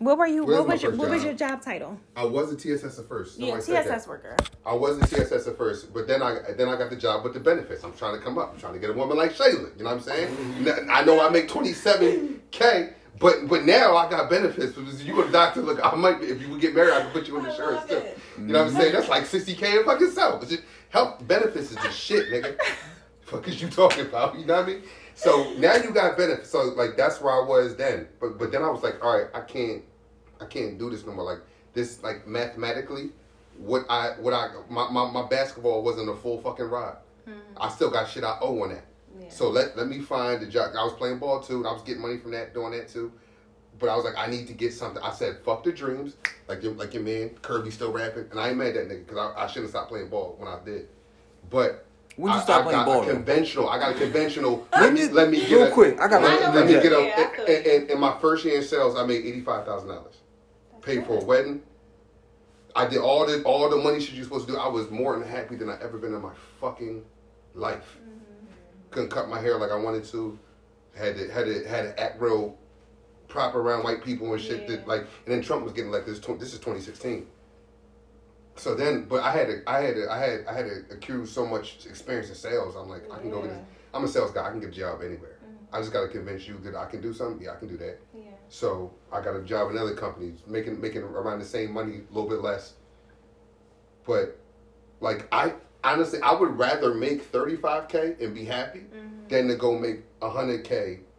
What were you? Where's What was your first What was job? your job title? I was a TSS at first. Yeah, Somebody said that. TSS worker. I was a TSS at first, but then I then I got the job with the benefits. I'm trying to come up. I'm trying to get a woman like Shayla. You know what I'm saying? Mm-hmm. I know I make 27k, but but now I got benefits. Because you go to doctor, look, I might if you would get married, I can put you on I insurance too. You know what I'm saying? That's like 60k in fucking self. It's just, health benefits is just shit, nigga. Fuck is you talking about? You know what I mean? So now you got benefits. So like that's where I was then. But but then I was like, all right, I can't I can't do this no more. Like this, like mathematically, what I what I my, my, my basketball wasn't a full fucking ride. Mm-hmm. I still got shit I owe on that. Yeah. So let let me find the job. I was playing ball too, and I was getting money from that, doing that too. But I was like, I need to get something. I said, fuck the dreams, like your like your man Kirby still rapping, and I ain't mad at that nigga because I, I shouldn't have stopped playing ball when I did. But When you I- stop I playing got ball, conventional. I got a conventional. Let let me- me let me get real a, quick, I got let, one. let me Yeah. get a. Yeah, I feel in, in, in my first year in sales, I made eighty five thousand dollars. Paid for a wedding. I did all the all the money shit you're supposed to do. I was more than happy than I ever been in my fucking life. Mm-hmm. Couldn't cut my hair like I wanted to. Had to had to had to act real proper around white people and shit. That like, and then Trump was getting like this. This is 2016. So then, but I had to, I had to, I had, I had to accrue so much experience in sales. I'm like, I can go get this. I'm a sales guy. I can get a job anywhere. Mm-hmm. I just got to convince you that I can do something. Yeah, I can do that. Yeah. So I got a job in other companies, making making around the same money, a little bit less. But like I honestly, I would rather make thirty five k and be happy mm-hmm. than to go make hundred k I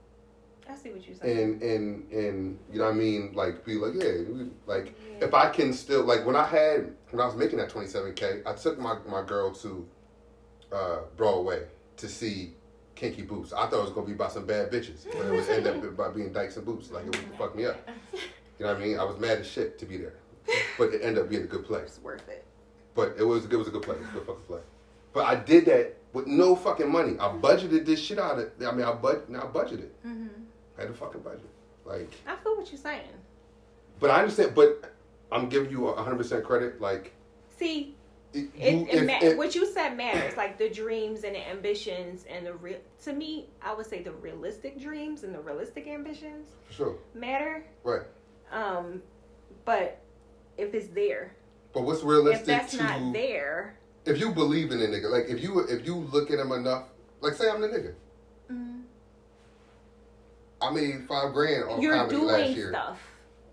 see what you're saying. and and and you know what I mean, like be like yeah, we- like if I can still like when I had when I was making that twenty seven k, I took my my girl to uh, Broadway to see Kinky Boots. I thought it was gonna be about some bad bitches, but it was end up by being Dykes and Boots. Like it would fuck me up. You know what I mean? I was mad as shit to be there, but it ended up being a good place. It's worth it. But it was it was a good play. It was a good fucking play. But I did that with no fucking money. I budgeted this shit out of. I mean, I bud now I budgeted. Mm-hmm. I had a fucking budget. Like, I feel what you're saying. but I understand. But I'm giving you hundred percent credit. Like, See, it, it, you- it, if- ma- if- what you said matters. Like the dreams and the ambitions and the real. To me, I would say the realistic dreams and the realistic ambitions sure, matter. right? Um, but if it's there, But what's if realistic that's to not there, if you believe in a nigga? Like, if you if you look at him enough, like, say I'm the nigga. I made five grand off you're comedy last doing year. stuff.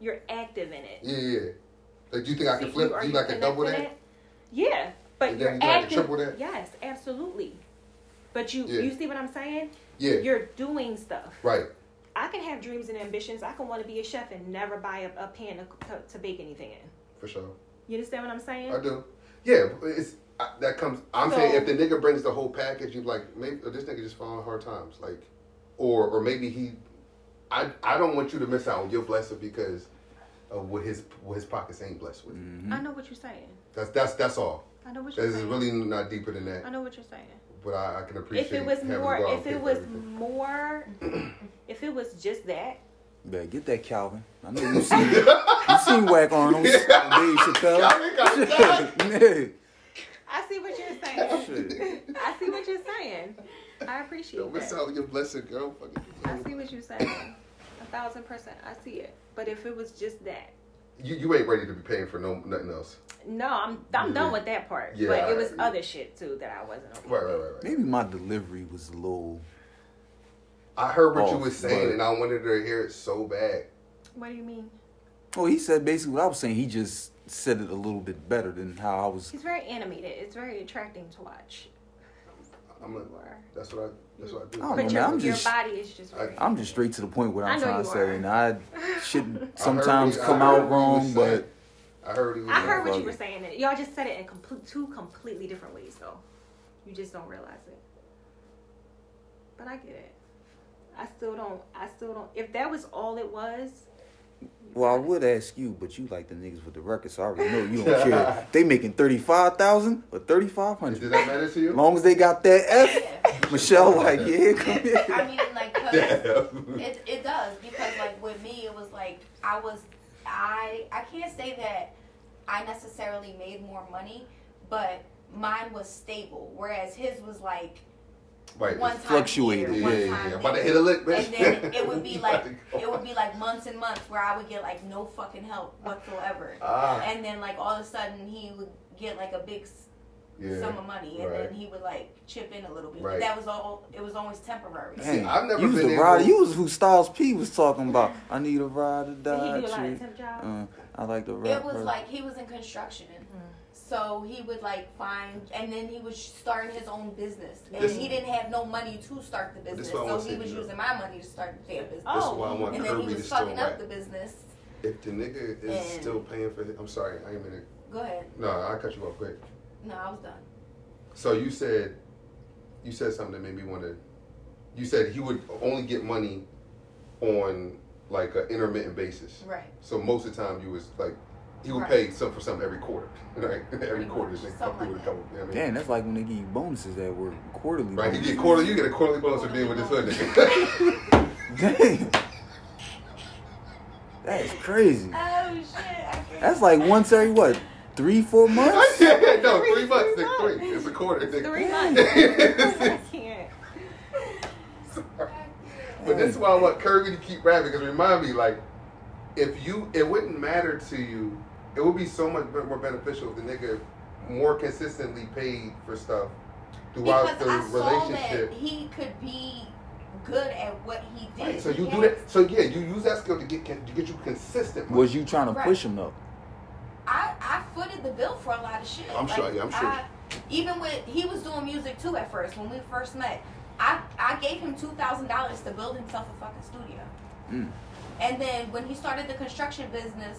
You're active in it. Yeah, yeah. Like, do you think I can flip? are Do you think I can double that? it? Yeah, but And you're then you active. triple that? Yes, absolutely. But you Yeah. you see what I'm saying? Yeah, You're doing stuff. right. I can have dreams and ambitions. I can want to be a chef and never buy a, a pan to, to, to bake anything in. For sure. You understand what I'm saying? I do. Yeah, it's I, that comes. I'm So- saying if the nigga brings the whole package, you like maybe this nigga just falling hard times, like, or or maybe he. I I don't want you to miss out on your blessing because of what his what his pockets ain't blessed with. Mm-hmm. I know what you're saying. That's that's that's all. I know what you're This is saying. really not deeper than that. I know what you're saying. But I, I can appreciate. If it was more, go out and if it was more, if it was just that, Better get that Calvin. I know you seen you seen Whack Arnold, Dave Chappelle. Calvin got that. Yeah. I see what you're saying. I see what you're saying. I appreciate Don't miss that. out on your blessing, girl. Fucking- I see what you're saying. A thousand percent. I see it. But if it was just that, You you ain't ready to be paying for no nothing else. no, I'm I'm done with that part. Yeah, but it was I- other shit too that I wasn't okay. Right, right, right, right. Maybe my delivery was a little. I heard what you Off, was saying, and I wanted to hear it so bad. What do you mean? Well, he said basically what I was saying. He just said it a little bit better than how I was. He's very animated. It's very attracting to watch. I'm a, You are. that's what I that's what I do. I don't But know, your, man, I'm your just- body is just very. I'm just straight to the point what I I'm trying to are. say, and I shouldn't sometimes I come out wrong, was but. I heard. I heard what you were it. saying. Y'all just said it in complete, two completely different ways, though. You just don't realize it. But I get it. I still don't. I still don't. If that was all it was, well, I would ask you, but you like the niggas with the records, so I already know you don't care. They making thirty five thousand or thirty five Did hundred. that matter to you? As long as they got that F, Yeah. Michelle like, yeah, come here. I mean, like, 'cause Yeah. it, it does because like with me it was like i was i i can't say that i necessarily made more money but mine was stable whereas his was like Right. one it's- time fluctuated, Year, Yeah, one yeah, time yeah. About to hit a lick, bitch. And then it would be like about to go. it would be like months and months where I would get like no fucking help whatsoever. Ah. And then like all of a sudden he would get like a big Yeah. sum of money and right. then he would like chip in a little bit. Right. But that was all it was always temporary. See, I've never you was been the able- rider. You was who Styles P was talking about. I need a ride to die. Did die. he do a lot of temp jobs? Uh, I like the rap. It was rap. like he was in construction. So he would like find, and then he was starting his own business, and This- he didn't have no money to start the business, is what I so he was to using my money to start the damn business. This is Oh. why I want and then he Kirby to was fucking up the business. If the nigga is And- still paying for his, I'm sorry, I ain't mean Go ahead. No, I cut you off quick. No, I was done. So you said, you said something that made me want to. You said he would only get money on like an intermittent basis. Right. So most of the time, you was like, he would Right. pay some for something every quarter, right? every quarter, they come through with a couple. You know I mean? Damn, that's like when they give you bonuses that were quarterly. Right, he bonuses. get quarterly. You get a quarterly bonus for being with this hood nigga. Damn. That's crazy. Oh shit! That's like once every what, three, four months? no, three Three months. months. Three. It's a quarter. Nigga. Three months. I can't. But this is why I want Kirby to keep rapping because remind me, like, if you, it wouldn't matter to you. It would be so much more beneficial if the nigga more consistently paid for stuff throughout because the I saw relationship. that he could be good at what he did. Right, so He you do that. So yeah, you use that skill to get to get you consistent. money. Was you trying to Right. push him though? I, I footed the bill for a lot of shit. I'm sure, yeah, I'm sure. I, even with he was doing music too at first when we first met. I I gave him two thousand dollars to build himself a fucking studio. Mm. And then when he started the construction business,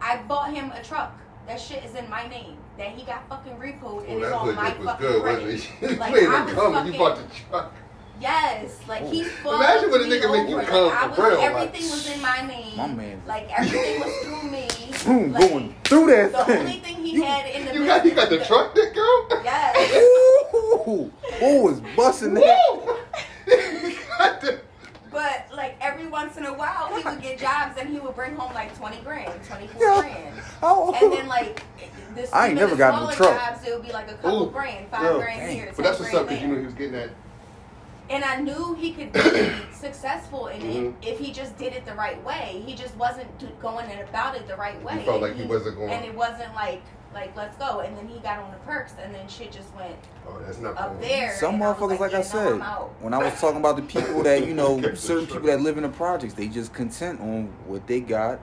I bought him a truck. That shit is in my name. That he got fucking repoed and it's that on my fucking good, credit. wasn't it? You Like, made I him was come you fucking- bought the truck. Yes, like he fucked Imagine what a me nigga make you over. come like, I for was, real, like- everything was in my name. My man. Like everything was through me. Boom, Like, going through that The thing. only thing he You, had in the you got, you got the business- truck, dick girl. Yes. Ooh, who was busting that? Woo! You got the- But like every once in a while, he would get jobs and he would bring home like twenty grand, twenty four Yeah. grand, Oh, and then like this. I ain't never the gotten a smaller truck. Jobs, it would be like a couple Ooh. grand, five Yeah. grand Dang. here, ten But that's what's up because you there. know he was getting that. and I knew he could be successful in Mhm. it if he just did it the right way. He just wasn't going in about it the right way. You felt And like he wasn't going. and it wasn't like like let's go. And then he got on the perks, and then shit just went Oh, that's not up cool. there. Some and I was motherfuckers, like, yeah, I said, I'm when I was talking about the people that you know, certain people that live in the projects, they just content on what they got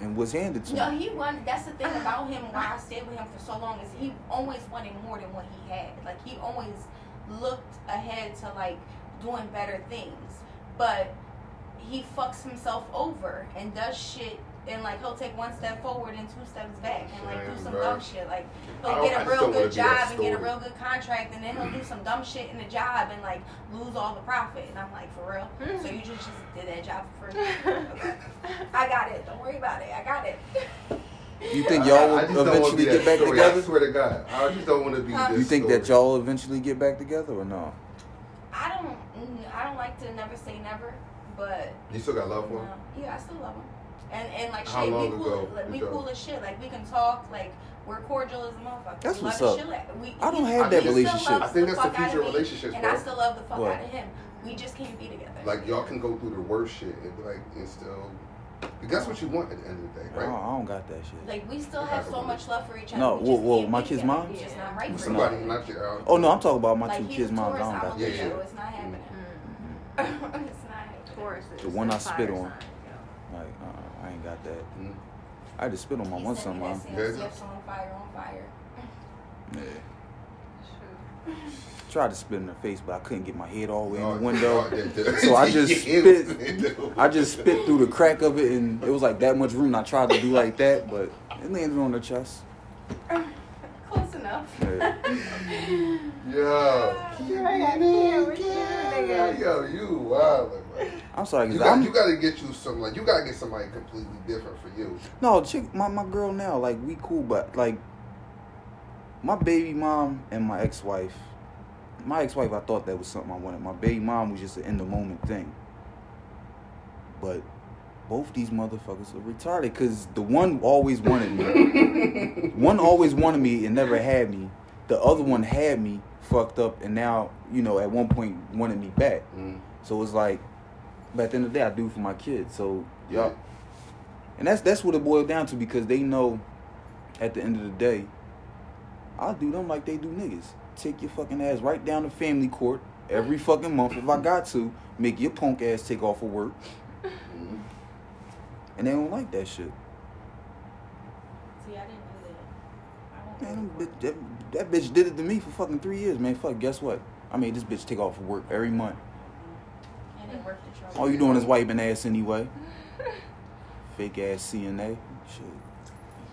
and was handed to No, them. he wanted. That's the thing about him. Why I stayed with him for so long is he always wanted more than what he had. Like he always looked ahead to like doing better things, but he fucks himself over and does shit. And like he'll take one step forward and two steps back, and like do some dumb shit. Like he'll get a real good job and get a real good contract, and then he'll do some dumb shit in the job and like lose all the profit. And I'm like, for real? So you just just did that job for free? Okay. I got it. Don't worry about it. I got it. You think y'all will just don't wanna eventually get back story. together? I swear to God, I just don't want to be Huh? this. You think that y'all eventually get back together or no? I don't. mm, I don't like to never say never, but You still got love for no. him? yeah, I still love him. And and like How shit, we cool. Like, we did y'all- cool as shit. Like we can talk. Like we're cordial as a motherfucker. That's we what's love up. Shit like, we, I don't he- have that relationship. I think the that's the fuck out of future me, relationships, and bro. I still love the fuck What? out of him. We just can't be together. Like y'all can go through the worst shit and be like, and still. That's what you want at the end of the day, I, don't, right? I don't got that shit. Like we still have have so much love for each other. No, we whoa, whoa, my kids' together. moms? It's not right With for somebody, not your. Oh no, I'm talking about my like two kids' a moms. I Taurus, don't I'm got a Yeah, that yeah. Mm-hmm. It's not happening. It's not happening. Taurus The one I spit fire on. sign, yeah. Like, uh, I ain't got that. Mm. I just spit on my He one sent son, mom. saying, There's a- "Gifts on fire, on fire." Yeah. Shoot. Tried to spit in her face, but I couldn't get my head all the way Oh, in the window. oh, yeah, yeah. So I just spit. I just spit through the crack of it, and it was like that much room. And I tried to do like that, but it landed on the chest. Close enough. Yeah. Yo. Right, I can't with you, nigga. Yo, you wild, man. I'm sorry, You got, I'm you got to get you some like you got to get somebody completely different for you. no chick. My my girl now, like we cool, but like my baby mom and my ex wife. My ex wife, I thought that was something I wanted. My baby mom was just an in the moment thing. But both these motherfuckers are retarded because the one always wanted me. one always wanted me and never had me. the other one had me fucked up, and now you know at one point wanted me back. Mm. So it's like, but at the end of the day, I do it for my kids. So yeah, and that's that's what it boiled down to because they know, at the end of the day, I'll do them like they do niggas. Take your fucking ass right down to family court every fucking month if I got to. Make your punk ass take off of work, Mm. and they don't like that shit. See, I didn't do that. I won't Man, go them bitch, that, that bitch did it to me for fucking three years, man. Fuck, guess what? I made this bitch take off of work every month. And it worked the trouble. All you doing is wiping ass anyway. Fake ass CNA. Shit.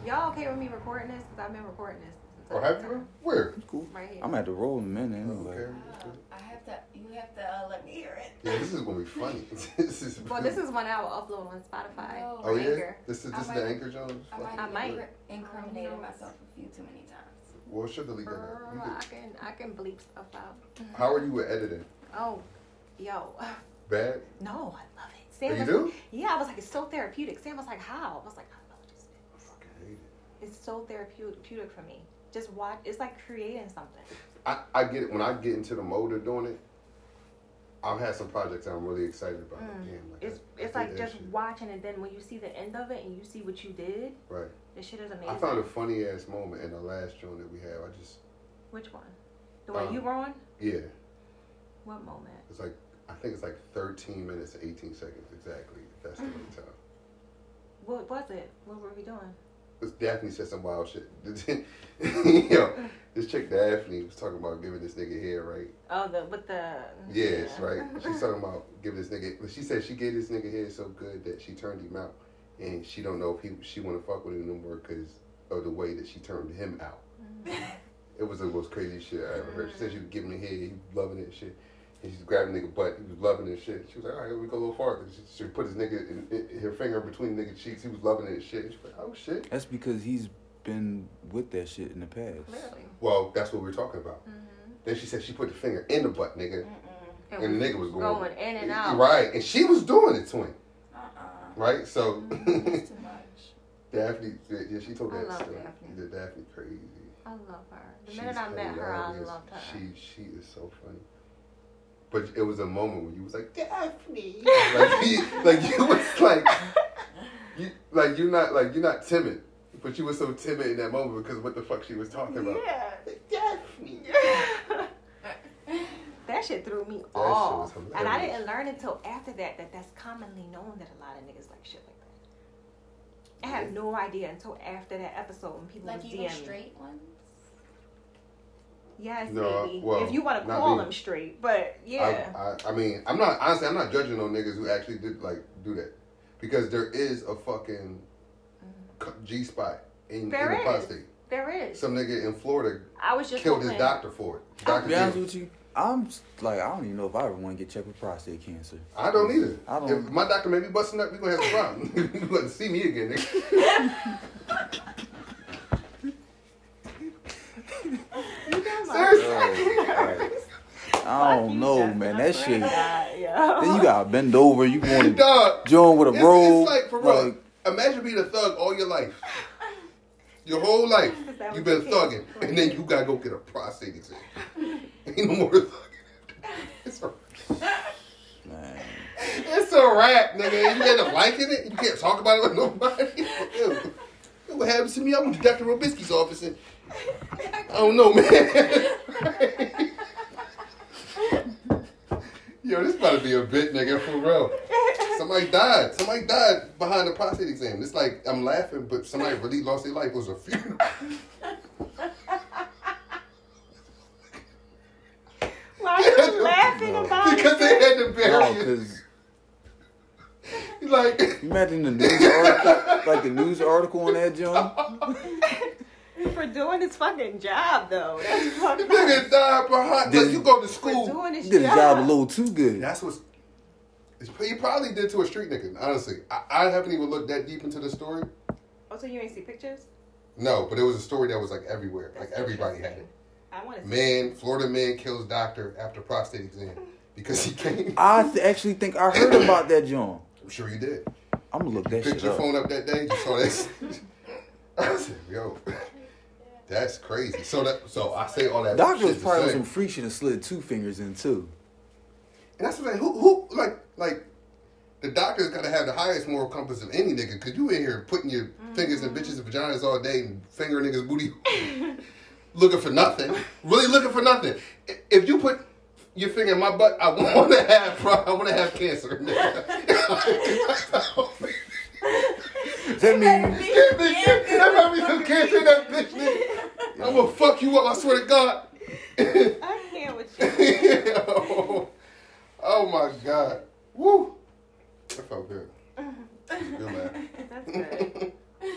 Y'all okay with me recording this? Because I've been recording this. since Oh, I- have you? Where? It's cool. Right here. I'm at the roll in a minute anyway. Okay. Uh, I have to. You have to uh, let me hear it. Yeah, this is gonna be funny. this is. Well, this is one I will upload on Spotify. No. Oh yeah. Anchor. This is I this is the anchor, Jones. I might, I have might. incri- incriminated myself a few too many times. Well, she'll delete that. out. Girl, I can I can bleep stuff out. How are you with editing? Oh, yo, Bad. no, I love it. Oh, Sam you was, do? Yeah, I was like, it's so therapeutic. Sam was like, how? I was like, I love this. I fucking hate it. It's so therapeutic for me. Just watch. It's like creating something. I, I get it when I get into the mode of doing it. I've had some projects I'm really excited about. Mm. Damn, like It's I- I it's like just shit. watching, and then when you see the end of it and you see what you did, right. this shit is amazing. I found a funny ass moment in the last joint that we had. I just Which one? The one Um, you were on? yeah, What moment? it's like I think it's like 13 minutes and 18 seconds exactly. That's the Mm. right time. What was it? What were we doing? This Daphne said some wild shit. Yo, this chick Daphne was talking about giving this nigga hair, right? Oh, the with the. Yes, right. She's talking about giving this nigga. But She said she gave this nigga hair so good that she turned him out, and she don't know if he she want to fuck with him no more because of the way that she turned him out. It was the most crazy shit I ever heard. She said she was giving him hair, he was loving it shit. And she's grabbing nigga butt, he was loving it and shit. She was like, all right, let me go a little farther. She, she put his nigga, in, in, her finger between nigga cheeks, he was loving it and shit. She was like, oh shit. That's because he's been with that shit in the past. Clearly. Well, that's what we are talking about. Mm-hmm. Then she said she put the finger in the butt, nigga. Mm-mm. And the nigga was going, going in and out. Right, and she was doing it to him. Uh-uh. Right? So It's too much. Daphne, yeah, she told I that love story. Daphne. Yeah, Daphne crazy. I love her. The She's minute I met her, I loved her. She she is so funny. But it was a moment when you was like Daphne, like, he, like you was like you like you're not like you're not timid, but you were so timid in that moment because what the fuck she was talking about. Yeah. Like, Daphne. that shit threw me That shit was off. and I didn't learn until after that that that's commonly known that a lot of niggas like shit like that. I had no idea until after that episode when people were Like was even DMing. straight ones? Yes, No, baby. well, if you want to call me. them straight, but yeah. I, I, I mean, I'm not honestly. I'm not judging no niggas who actually did like do that because there is a fucking mm-hmm. G spot in, in the prostate. there is. Some nigga in Florida I was just killed his doctor for it. To Doctor be honest Gill. with you, I'm like I don't even know if I ever want to get checked with prostate cancer. I don't either. I don't- If my doctor may be busting up, we gonna have a problem. you gonna see me again, nigga. Seriously. I don't know, man. That shit. Yeah. Then you gotta bend over. You want to Dog. join with a It's, robe. it's like for real. like, Imagine being a thug all your life. Your whole life, you've what been thugging, and then you gotta go get a prostate exam. Ain't no more thugging. It's a, man. it's a wrap, nigga. You end up liking it. You can't talk about it with nobody. Ew. What happens to me? I went to Dr. Robisky's office and I don't know, man. Yo, this about to be a bit, nigga, for real. Somebody died. Somebody died behind the prostate exam. It's like I'm laughing, but somebody really lost their life. It was a funeral. Why are you laughing No. about because they had to bury No, it. Like, imagine the news article, like the news article on that joint. for doing his fucking job though? That's fucked up. nigga died behind. Like, you go to school. doing his He did a job a little too good. That's what's. He probably did to a street nigga. Honestly, I, I haven't even looked that deep into the story. Oh, so you ain't see pictures? No, but it was a story that was like everywhere. Like everybody had it. I want to. Man, Florida man kills doctor after prostate exam because he came. I th- actually think I heard about that John. I'm sure you did. I'm gonna look that Picked shit your phone up that day. You saw that. I said, yo. That's crazy. So that so I say all that. Doctor shit was to probably on say- some freak shit and slid two fingers in too. And that's what I'm saying. Who, who, like, like, the doctor's got to have the highest moral compass of any nigga, because you in here putting your fingers in bitches' and vaginas all day and finger niggas' booty, looking for nothing. Really looking for nothing. If you put your finger in my butt, I want to have, I want to have cancer. That means Give me, that might be some cancer in that bitch, nigga. I'm gonna fuck you up, I swear to God. I can't with you. oh, oh my God. Woo. That felt good. Good man. That's good.